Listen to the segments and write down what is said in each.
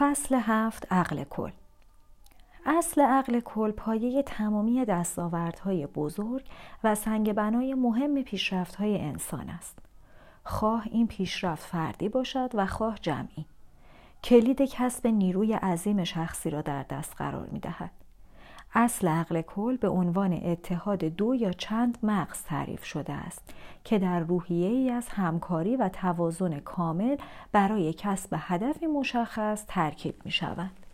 فصل هفت عقل کل اصل عقل کل پایه تمامی دستاوردهای بزرگ و سنگ بنای مهم پیشرفتهای انسان است. خواه این پیشرفت فردی باشد و خواه جمعی. کلید کسب نیروی عظیم شخصی را در دست قرار می دهد. اصل عقل کل به عنوان اتحاد دو یا چند مغز تعریف شده است که در روحیه ای از همکاری و توازن کامل برای کسب هدفی مشخص ترکیب می شوند.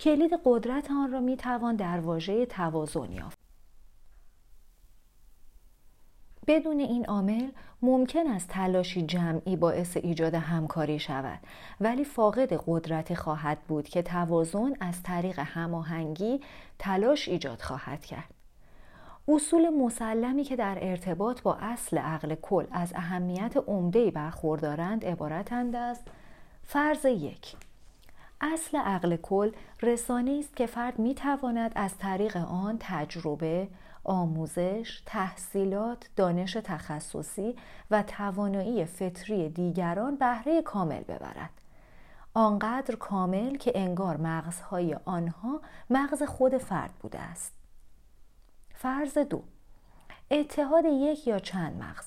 کلید قدرت آن را می توان در واژه توازن یافت. بدون این عامل ممکن است تلاشی جمعی باعث ایجاد همکاری شود. ولی فاقد قدرتی خواهد بود که توازن از طریق هماهنگی تلاش ایجاد خواهد کرد. اصول مسلمی که در ارتباط با اصل عقل کل از اهمیت عمده‌ای برخوردارند عبارتند از فرض یک. اصل عقل کل رسانه است که فرد می تواند از طریق آن تجربه، آموزش، تحصیلات، دانش تخصصی و توانایی فطری دیگران بهره کامل ببرد. آنقدر کامل که انگار مغزهای آنها مغز خود فرد بوده است. فرض دو اتحاد یک یا چند مغز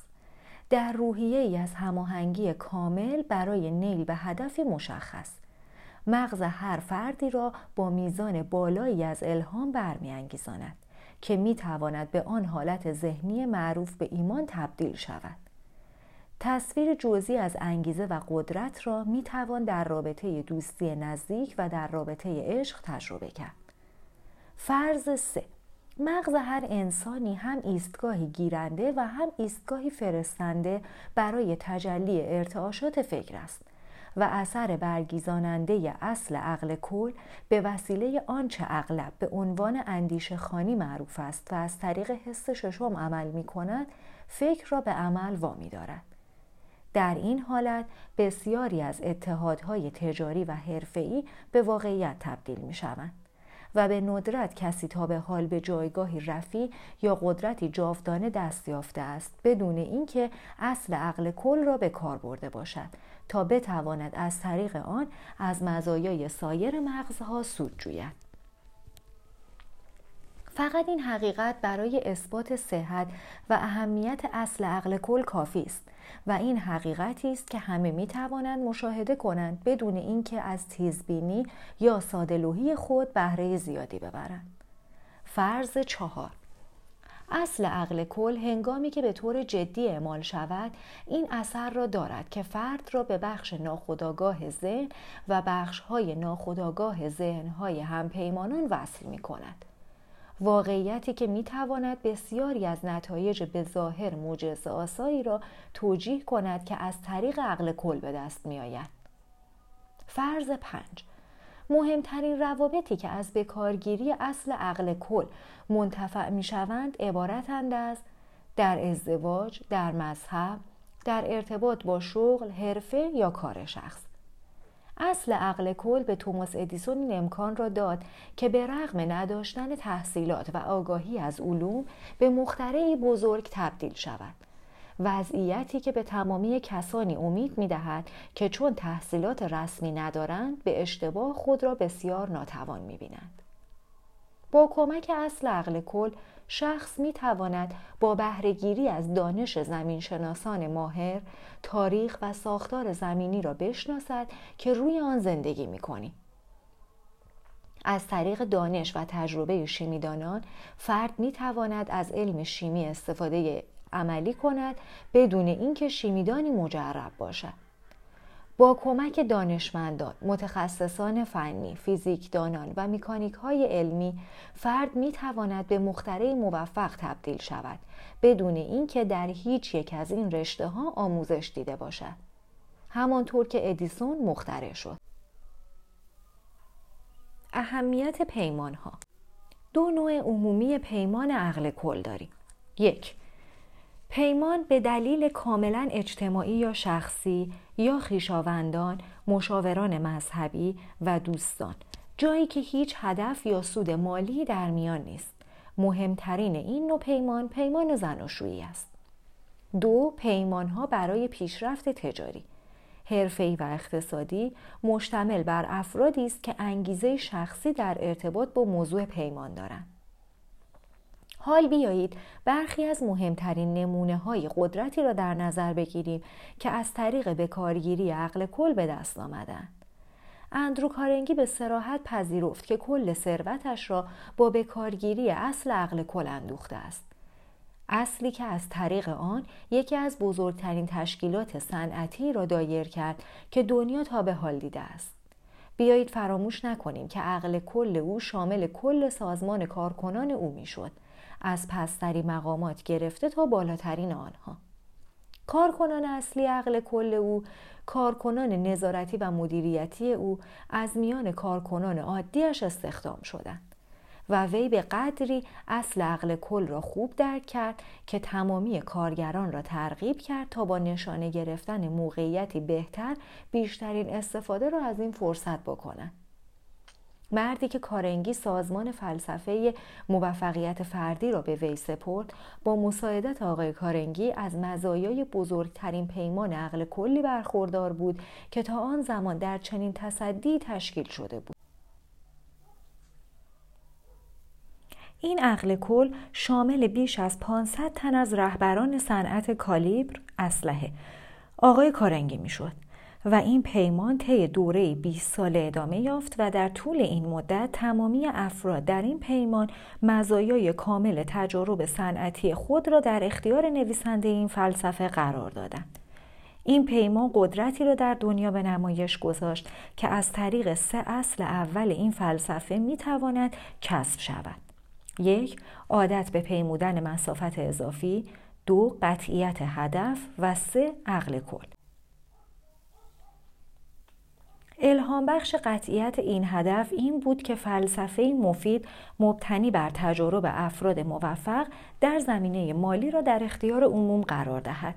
در روحیه ای از هماهنگی کامل برای نیل به هدفی مشخص مغز هر فردی را با میزان بالایی از الهام برمیانگیزاند که می تواند به آن حالت ذهنی معروف به ایمان تبدیل شود. تصویر جزئی از انگیزه و قدرت را می توان در رابطه دوستی نزدیک و در رابطه عشق تجربه کرد. فرض سه مغز هر انسانی هم ایستگاهی گیرنده و هم ایستگاهی فرستنده برای تجلی ارتعاشات فکر است و اثر برگیزاننده اصل عقل کل به وسیله آنچه اغلب به عنوان اندیشه خانی معروف است و از طریق حس ششم عمل می کند فکر را به عمل وامی دارد. در این حالت بسیاری از اتحادهای تجاری و حرفه‌ای به واقعیت تبدیل می شوند. و به ندرت کسی تا به حال به جایگاهی رفی یا قدرتی جاودانه دست یافته است بدون اینکه اصل عقل کل را به کار برده باشد تا بتواند از طریق آن از مزایای سایر مغزها سود جوید. فقط این حقیقت برای اثبات صحت و اهمیت اصل عقل کل کافی است و این حقیقتی است که همه می توانند مشاهده کنند بدون اینکه از تیزبینی یا سادلوهی خود بهره زیادی ببرند. فرض چهار اصل عقل کل هنگامی که به طور جدی اعمال شود این اثر را دارد که فرد را به بخش ناخودآگاه ذهن و بخش های ناخودآگاه ذهن های همپیمانان وصل می کند. واقعیتی که می تواند بسیاری از نتایج به ظاهر موجز آسایی را توجیه کند که از طریق عقل کل به دست می آید. فرض پنج مهمترین روابطی که از بکارگیری اصل عقل کل منتفع می شوند عبارتند از در ازدواج، در مذهب، در ارتباط با شغل، حرفه یا کار شخص. اصل عقل کل به توماس ادیسون این امکان را داد که به رغم نداشتن تحصیلات و آگاهی از علوم به مخترعی بزرگ تبدیل شود وضعیتی که به تمامی کسانی امید می دهد که چون تحصیلات رسمی ندارند به اشتباه خود را بسیار ناتوان می بینند. با کمک اصل عقل کل شخص می تواند با بهرهگیری از دانش زمین شناسان ماهر تاریخ و ساختار زمینی را بشناسد که روی آن زندگی می کنی. از طریق دانش و تجربه شیمیدانان فرد می تواند از علم شیمی استفاده عملی کند بدون اینکه شیمیدانی مجرب باشد. با کمک دانشمندان، متخصصان فنی، فیزیکدانان و میکانیک های علمی فرد می تواند به مختره موفق تبدیل شود بدون اینکه در هیچ یک از این رشته ها آموزش دیده باشد. همانطور که ادیسون مختره شد. اهمیت پیمان ها دو نوع عمومی پیمان عقل کل داریم. یک پیمان به دلیل کاملا اجتماعی یا شخصی یا خیشاوندان، مشاوران مذهبی و دوستان. جایی که هیچ هدف یا سود مالی در میان نیست. مهمترین این نوع پیمان پیمان زناشویی است. دو پیمان ها برای پیشرفت تجاری. حرفه‌ای و اقتصادی مشتمل بر افرادی است که انگیزه شخصی در ارتباط با موضوع پیمان دارند. حال بیایید برخی از مهمترین نمونه های قدرتی را در نظر بگیریم که از طریق بکارگیری عقل کل به دست آمدند. اندرو کارنگی به سراحت پذیرفت که کل ثروتش را با بکارگیری اصل عقل کل اندوخته است. اصلی که از طریق آن یکی از بزرگترین تشکیلات صنعتی را دایر کرد که دنیا تا به حال دیده است. بیایید فراموش نکنیم که عقل کل او شامل کل سازمان کارکنان او می‌شد از پستری مقامات گرفته تا بالاترین آنها. کارکنان اصلی عقل کل او کارکنان نظارتی و مدیریتی او از میان کارکنان عادیش استخدام شدند و وی به قدری اصل عقل کل را خوب درک کرد که تمامی کارگران را ترغیب کرد تا با نشانه گرفتن موقعیتی بهتر بیشترین استفاده را از این فرصت بکنند. مردی که کارنگی سازمان فلسفه موفقیت فردی را به وی سپرد با مساعدت آقای کارنگی از مزایای بزرگترین پیمان عقل کلی برخوردار بود که تا آن زمان در چنین تصدی تشکیل شده بود. این عقل کل شامل بیش از 500 تن از رهبران صنعت کالیبر اسلحه. آقای کارنگی می‌شد. و این پیمان طی دوره 20 ساله ادامه یافت و در طول این مدت تمامی افراد در این پیمان مزایای کامل تجارب صنعتی خود را در اختیار نویسنده این فلسفه قرار دادند. این پیمان قدرتی را در دنیا به نمایش گذاشت که از طریق سه اصل اول این فلسفه می تواند کسب شود. یک عادت به پیمودن مسافت اضافی دو قطعیت هدف و سه عقل کل الهام بخش قطعیت این هدف این بود که فلسفه مفید مبتنی بر تجارب افراد موفق در زمینه مالی را در اختیار عموم قرار دهد.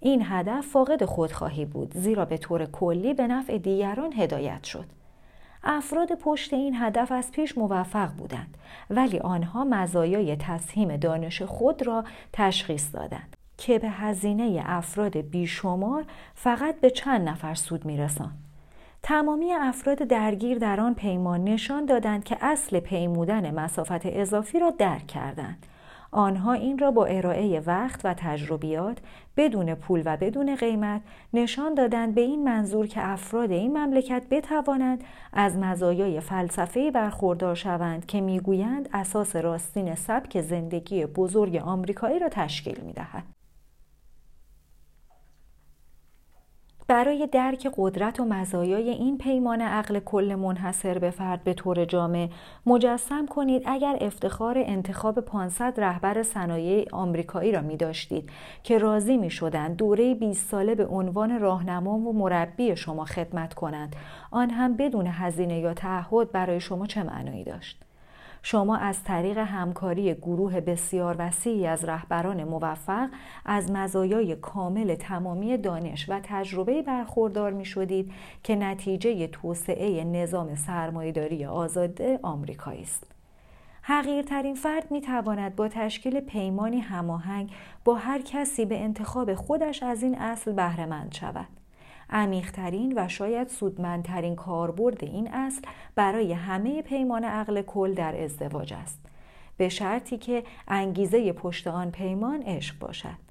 این هدف فاقد خودخواهی بود زیرا به طور کلی به نفع دیگران هدایت شد. افراد پشت این هدف از پیش موفق بودند ولی آنها مزایای تسهیم دانش خود را تشخیص دادند که به هزینه افراد بیشمار فقط به چند نفر سود میرساند. تمامی افراد درگیر در آن پیمان نشان دادند که اصل پیمودن مسافت اضافی را درک کردند. آنها این را با ارائه وقت و تجربیات بدون پول و بدون قیمت نشان دادند به این منظور که افراد این مملکت بتوانند از مزایای فلسفه برخوردار شوند که می‌گویند اساس راستین سبک زندگی بزرگ آمریکایی را تشکیل می‌دهد. برای درک قدرت و مزایای این پیمان عقل کل منحصر به فرد به طور جامع مجسم کنید اگر افتخار انتخاب 500 رهبر صنایع آمریکایی را می داشتید که راضی می شدند دوره 20 ساله به عنوان راهنما و مربی شما خدمت کنند. آن هم بدون هزینه یا تعهد برای شما چه معنایی داشت؟ شما از طریق همکاری گروه بسیار وسیعی از رهبران موفق از مزایای کامل تمامی دانش و تجربه برخوردار می شدید که نتیجه توسعه نظام سرمایهداری آزاد آمریکایی است. حقیرترین فرد می تواند با تشکیل پیمانی هماهنگ با هر کسی به انتخاب خودش از این اصل بهرهمند شود. عمیقترین و شاید سودمندترین کاربرد این اصل برای همه پیمان عقل کل در ازدواج است به شرطی که انگیزه پشت آن پیمان عشق باشد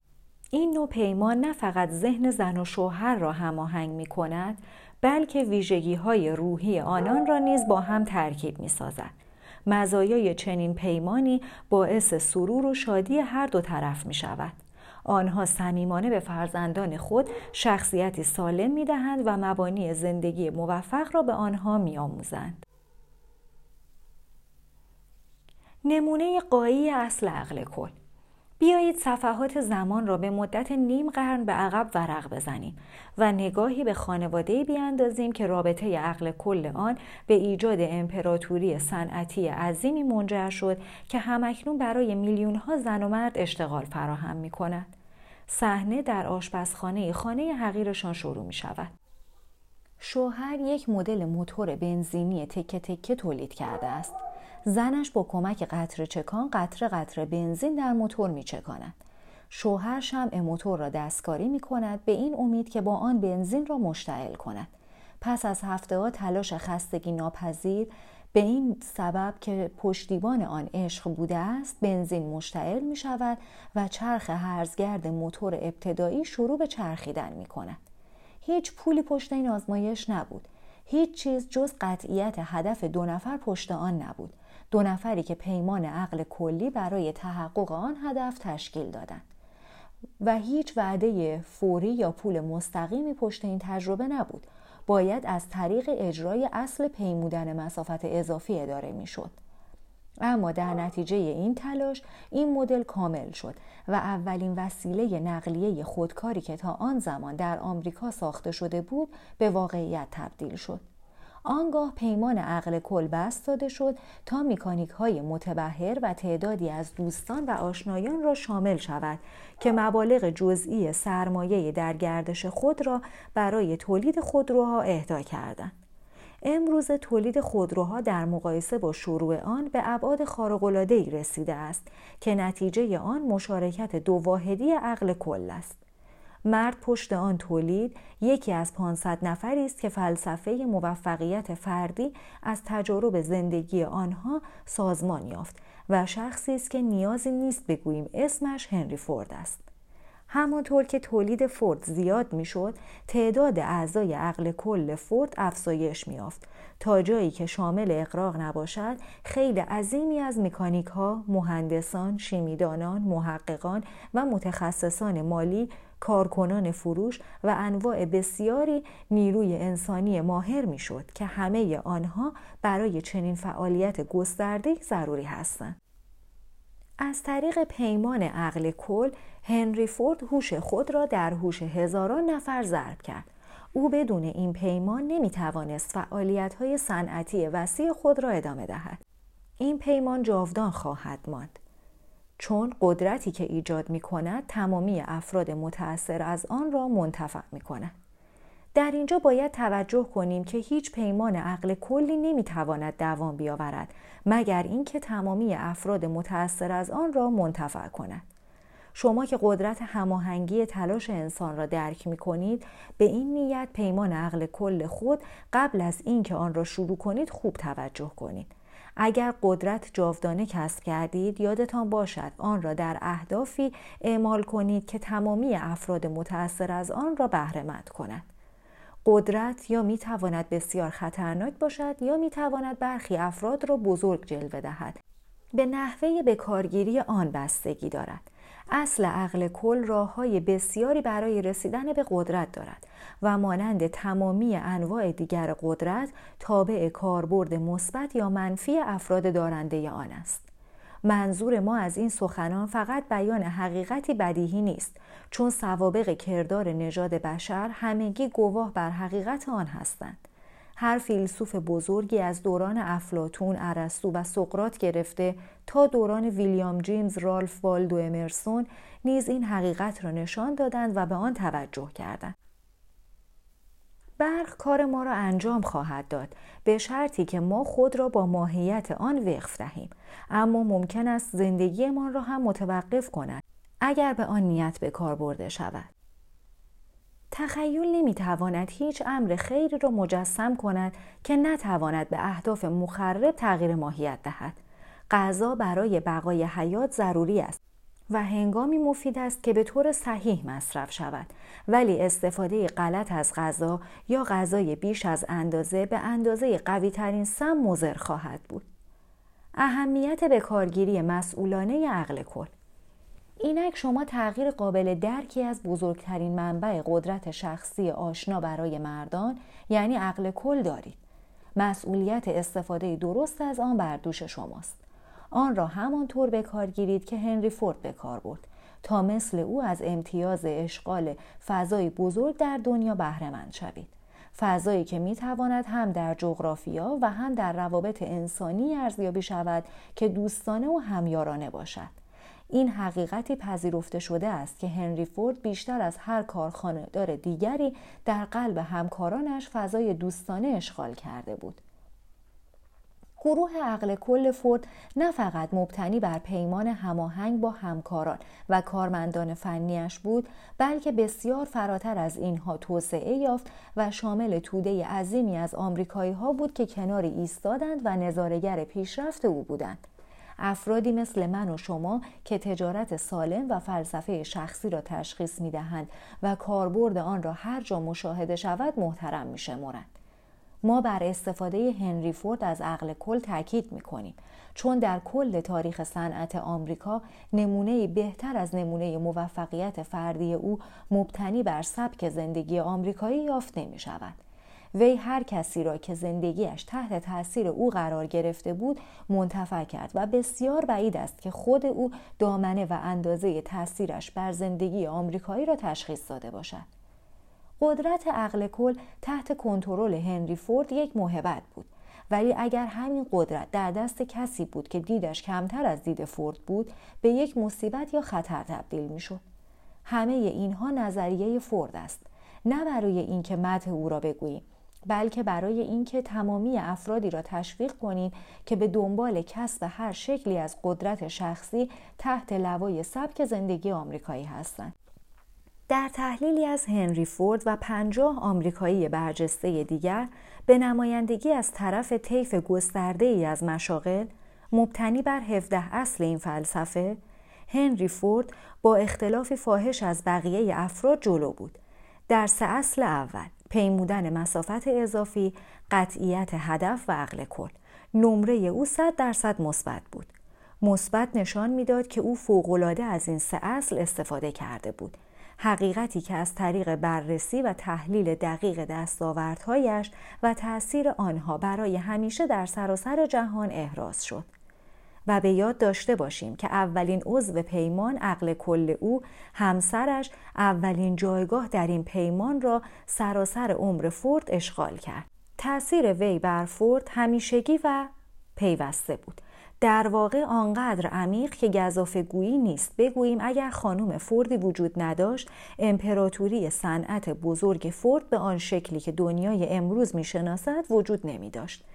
این نوع پیمان نه فقط ذهن زن و شوهر را هماهنگ می کند بلکه ویژگی های روحی آنان را نیز با هم ترکیب می سازد. مزایای چنین پیمانی باعث سرور و شادی هر دو طرف می شود. آنها صمیمانه به فرزندان خود شخصیتی سالم می دهند و مبانی زندگی موفق را به آنها می آموزند. نمونه قایی اصل عقل کل بیایید صفحات زمان را به مدت نیم قرن به عقب ورق بزنیم و نگاهی به خانواده بیاندازیم که رابطه عقل کل آن به ایجاد امپراتوری صنعتی عظیمی منجر شد که همکنون برای میلیون ها زن و مرد اشتغال فراهم می کند. صحنه در آشپزخانه خانه حقیرشان شروع می شود. شوهر یک مدل موتور بنزینی تکه تکه تولید کرده است. زنش با کمک قطره چکان قطره قطره بنزین در موتور می چکاند. شوهر شمع موتور را دستکاری می کند به این امید که با آن بنزین را مشتعل کند پس از هفته ها تلاش خستگی ناپذیر به این سبب که پشتیبان آن عشق بوده است بنزین مشتعل می شود و چرخ هرزگرد موتور ابتدایی شروع به چرخیدن می کند. هیچ پولی پشت این آزمایش نبود. هیچ چیز جز قطعیت هدف دو نفر پشت آن نبود. دو نفری که پیمان عقل کلی برای تحقق آن هدف تشکیل دادند. و هیچ وعده فوری یا پول مستقیمی پشت این تجربه نبود. باید از طریق اجرای اصل پیمودن مسافت اضافی اداره می‌شد. اما در نتیجه این تلاش این مدل کامل شد و اولین وسیله نقلیه خودکاری که تا آن زمان در آمریکا ساخته شده بود به واقعیت تبدیل شد. آنگاه پیمان عقل کل بست داده شد تا میکانیک های متبهر و تعدادی از دوستان و آشنایان را شامل شود که مبالغ جزئی سرمایه در گردش خود را برای تولید خودروها اهدا کردند. امروز تولید خودروها در مقایسه با شروع آن به ابعاد خارق‌العاده‌ای رسیده است که نتیجه آن مشارکت دو واحدی عقل کل است. مرد پشت آن تولید یکی از 500 نفری است که فلسفه موفقیت فردی از تجارب زندگی آنها سازمان یافت و شخصی است که نیازی نیست بگوییم اسمش هنری فورد است. همانطور که تولید فورد زیاد می‌شد تعداد اعضای عقل کل فورد افزایش میافت تا جایی که شامل اقراق نباشد خیلی عظیمی از مکانیک ها، مهندسان، شیمیدانان، محققان و متخصصان مالی کارکنان فروش و انواع بسیاری نیروی انسانی ماهر می‌شد که همه آنها برای چنین فعالیت گسترده ضروری هستند. از طریق پیمان عقل کل هنری فورد هوش خود را در هوش هزاران نفر ضرب کرد. او بدون این پیمان نمی توانست فعالیت های صنعتی وسیع خود را ادامه دهد. این پیمان جاودان خواهد ماند. چون قدرتی که ایجاد می کند تمامی افراد متأثر از آن را منتفع می کند. در اینجا باید توجه کنیم که هیچ پیمان عقل کلی نمی تواند دوام بیاورد مگر اینکه تمامی افراد متأثر از آن را منتفع کند. شما که قدرت هماهنگی تلاش انسان را درک می کنید به این نیت پیمان عقل کل خود قبل از اینکه آن را شروع کنید خوب توجه کنید. اگر قدرت جاودانه کسب کردید یادتان باشد آن را در اهدافی اعمال کنید که تمامی افراد متأثر از آن را بهرهمند کند قدرت یا می تواند بسیار خطرناک باشد یا می تواند برخی افراد را بزرگ جلوه دهد. به نحوه به کارگیری آن بستگی دارد. اصل عقل کل راه های بسیاری برای رسیدن به قدرت دارد و مانند تمامی انواع دیگر قدرت تابع کاربرد مثبت یا منفی افراد دارنده آن است. منظور ما از این سخنان فقط بیان حقیقتی بدیهی نیست چون سوابق کردار نژاد بشر همگی گواه بر حقیقت آن هستند. هر فیلسوف بزرگی از دوران افلاتون، ارسطو و سقرات گرفته تا دوران ویلیام جیمز، رالف والدو امرسون نیز این حقیقت را نشان دادند و به آن توجه کردند. برق کار ما را انجام خواهد داد به شرطی که ما خود را با ماهیت آن وقف دهیم اما ممکن است زندگیمان را هم متوقف کند اگر به آن نیت به کار برده شود تخیل نمی‌تواند هیچ امر خیری را مجسم کند که نتواند به اهداف مخرب تغییر ماهیت دهد. غذا برای بقای حیات ضروری است و هنگامی مفید است که به طور صحیح مصرف شود. ولی استفاده غلط از غذا یا غذای بیش از اندازه به اندازه قوی ترین سم مضر خواهد بود. اهمیت به کارگیری مسئولانه عقل کل. اینک شما تغییر قابل درکی از بزرگترین منبع قدرت شخصی آشنا برای مردان یعنی عقل کل دارید. مسئولیت استفاده درست از آن بر دوش شماست. آن را همانطور به کار گیرید که هنری فورد به کار برد. تا مثل او از امتیاز اشغال فضای بزرگ در دنیا بهرهمند شوید. فضایی که می تواند هم در جغرافیا و هم در روابط انسانی ارزیابی شود که دوستانه و همیارانه باشد. این حقیقتی پذیرفته شده است که هنری فورد بیشتر از هر کارخانه دار دیگری در قلب همکارانش فضای دوستانه اشغال کرده بود. گروه عقل کل فورد نه فقط مبتنی بر پیمان هماهنگ با همکاران و کارمندان فنیش بود بلکه بسیار فراتر از اینها توسعه یافت و شامل توده عظیمی از آمریکایی ها بود که کناری ایستادند و نظارگر پیشرفت او بودند. افرادی مثل من و شما که تجارت سالم و فلسفه شخصی را تشخیص می دهند و کاربرد آن را هر جا مشاهده شود محترم می شمرند. ما بر استفاده هنری فورد از عقل کل تاکید می کنیم چون در کل تاریخ صنعت آمریکا نمونه بهتر از نمونه موفقیت فردی او مبتنی بر سبک زندگی آمریکایی یافت نمی شود. وی هر کسی را که زندگیش تحت تاثیر او قرار گرفته بود منتفع کرد و بسیار بعید است که خود او دامنه و اندازه تاثیرش بر زندگی آمریکایی را تشخیص داده باشد. قدرت عقل کل تحت کنترل هنری فورد یک موهبت بود. ولی اگر همین قدرت در دست کسی بود که دیدش کمتر از دید فورد بود به یک مصیبت یا خطر تبدیل می‌شد. همه اینها نظریه فورد است. نه برای اینکه مدح او را بگوییم. بلکه برای اینکه تمامی افرادی را تشویق کنیم که به دنبال کسب هر شکلی از قدرت شخصی تحت لوای سبک زندگی آمریکایی هستند. در تحلیلی از هنری فورد و پنجاه آمریکایی برجسته دیگر به نمایندگی از طرف طیف گسترده ای از مشاغل مبتنی بر 17 اصل این فلسفه هنری فورد با اختلافی فاحش از بقیه افراد جلو بود. در سه اصل اول پیمودن مسافت اضافی قطعیت هدف و عقل کل. نمره او صد درصد مثبت بود. مثبت نشان می‌داد که او فوقالعاده از این سه اصل استفاده کرده بود. حقیقتی که از طریق بررسی و تحلیل دقیق دستاوردهایش و تأثیر آنها برای همیشه در سراسر جهان احراز شد. و به یاد داشته باشیم که اولین عضو پیمان عقل کل او همسرش اولین جایگاه در این پیمان را سراسر عمر فورد اشغال کرد. تأثیر وی بر فورد همیشگی و پیوسته بود. در واقع آنقدر عمیق که گذاف گویی نیست. بگوییم اگر خانم فوردی وجود نداشت امپراتوری صنعت بزرگ فورد به آن شکلی که دنیای امروز می‌شناسد وجود نمی داشت.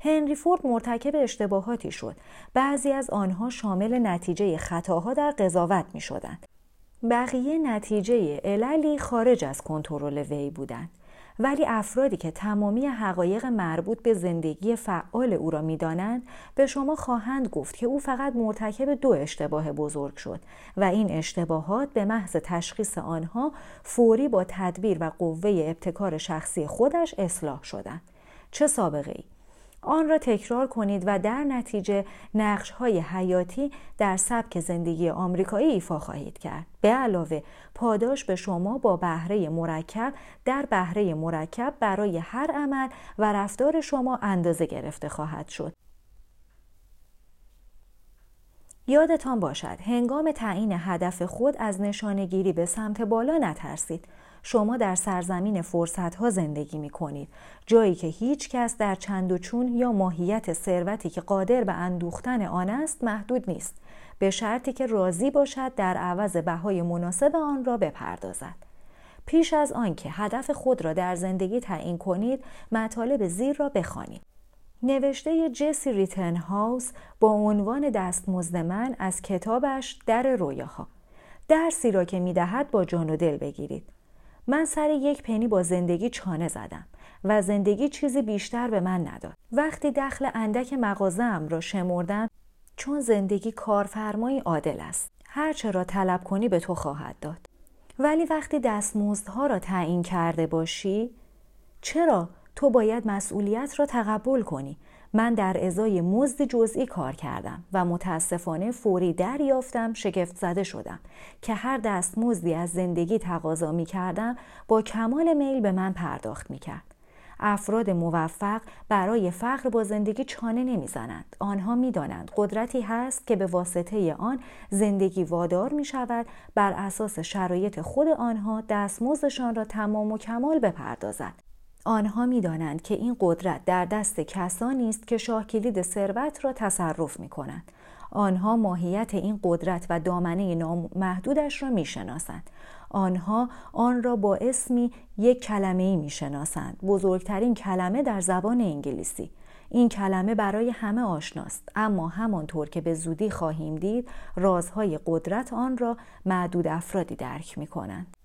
هنری فورد مرتکب اشتباهاتی شد. بعضی از آنها شامل نتیجه خطاها در قضاوت می شدند. بقیه نتیجه عللی خارج از کنترل وی بودند. ولی افرادی که تمامی حقایق مربوط به زندگی فعال او را می‌دانند به شما خواهند گفت که او فقط مرتکب دو اشتباه بزرگ شد و این اشتباهات به محض تشخیص آنها فوری با تدبیر و قوه ابتکار شخصی خودش اصلاح شدند. چه سابقه ای آن را تکرار کنید و در نتیجه نقش های حیاتی در سبک زندگی آمریکایی ایفا خواهید کرد. به علاوه پاداش به شما با بهره مرکب در بهره مرکب برای هر عمل و رفتار شما اندازه گرفته خواهد شد. یادتان باشد هنگام تعیین هدف خود از نشانگیری به سمت بالا نترسید. شما در سرزمین فرصت ها زندگی می کنید جایی که هیچ کس در چند و چون یا ماهیت ثروتی که قادر به اندوختن آن است محدود نیست. به شرطی که راضی باشد در عوض بهای مناسب آن را بپردازد. پیش از آنکه هدف خود را در زندگی تعیین کنید مطالب زیر را بخوانید. نوشته جسی ریتن هاوس با عنوان دستمزد من از کتابش در رویاها درسی را که می‌دهد با جان و دل بگیرید من سر یک پنی با زندگی چانه زدم و زندگی چیزی بیشتر به من نداد. وقتی دخل اندک مغازم را شمردم چون زندگی کارفرمایی عادل است. هر را طلب کنی به تو خواهد داد. ولی وقتی دستمزدها را تعیین کرده باشی چرا تو باید مسئولیت را تقبل کنی. من در ازای مزد جزئی کار کردم و متاسفانه فوری دریافتم شگفت زده شدم که هر دست مزدی از زندگی تقاضا می کردم با کمال میل به من پرداخت می کرد. افراد موفق برای فقر با زندگی چانه نمی‌زنند آنها می‌دانند قدرتی هست که به واسطه آن زندگی وادار می شود. بر اساس شرایط خود آنها دستمزدشان را تمام و کمال بپردازد. آنها می‌دانند که این قدرت در دست کسانی است که شاه کلید ثروت را تصرف می کنند. آنها ماهیت این قدرت و دامنه نامحدودش را می‌شناسند. آنها آن را با اسمی یک کلمه ای می‌شناسند. بزرگترین کلمه در زبان انگلیسی. این کلمه برای همه آشناست اما همانطور که به زودی خواهیم دید رازهای قدرت آن را معدود افرادی درک می کنند.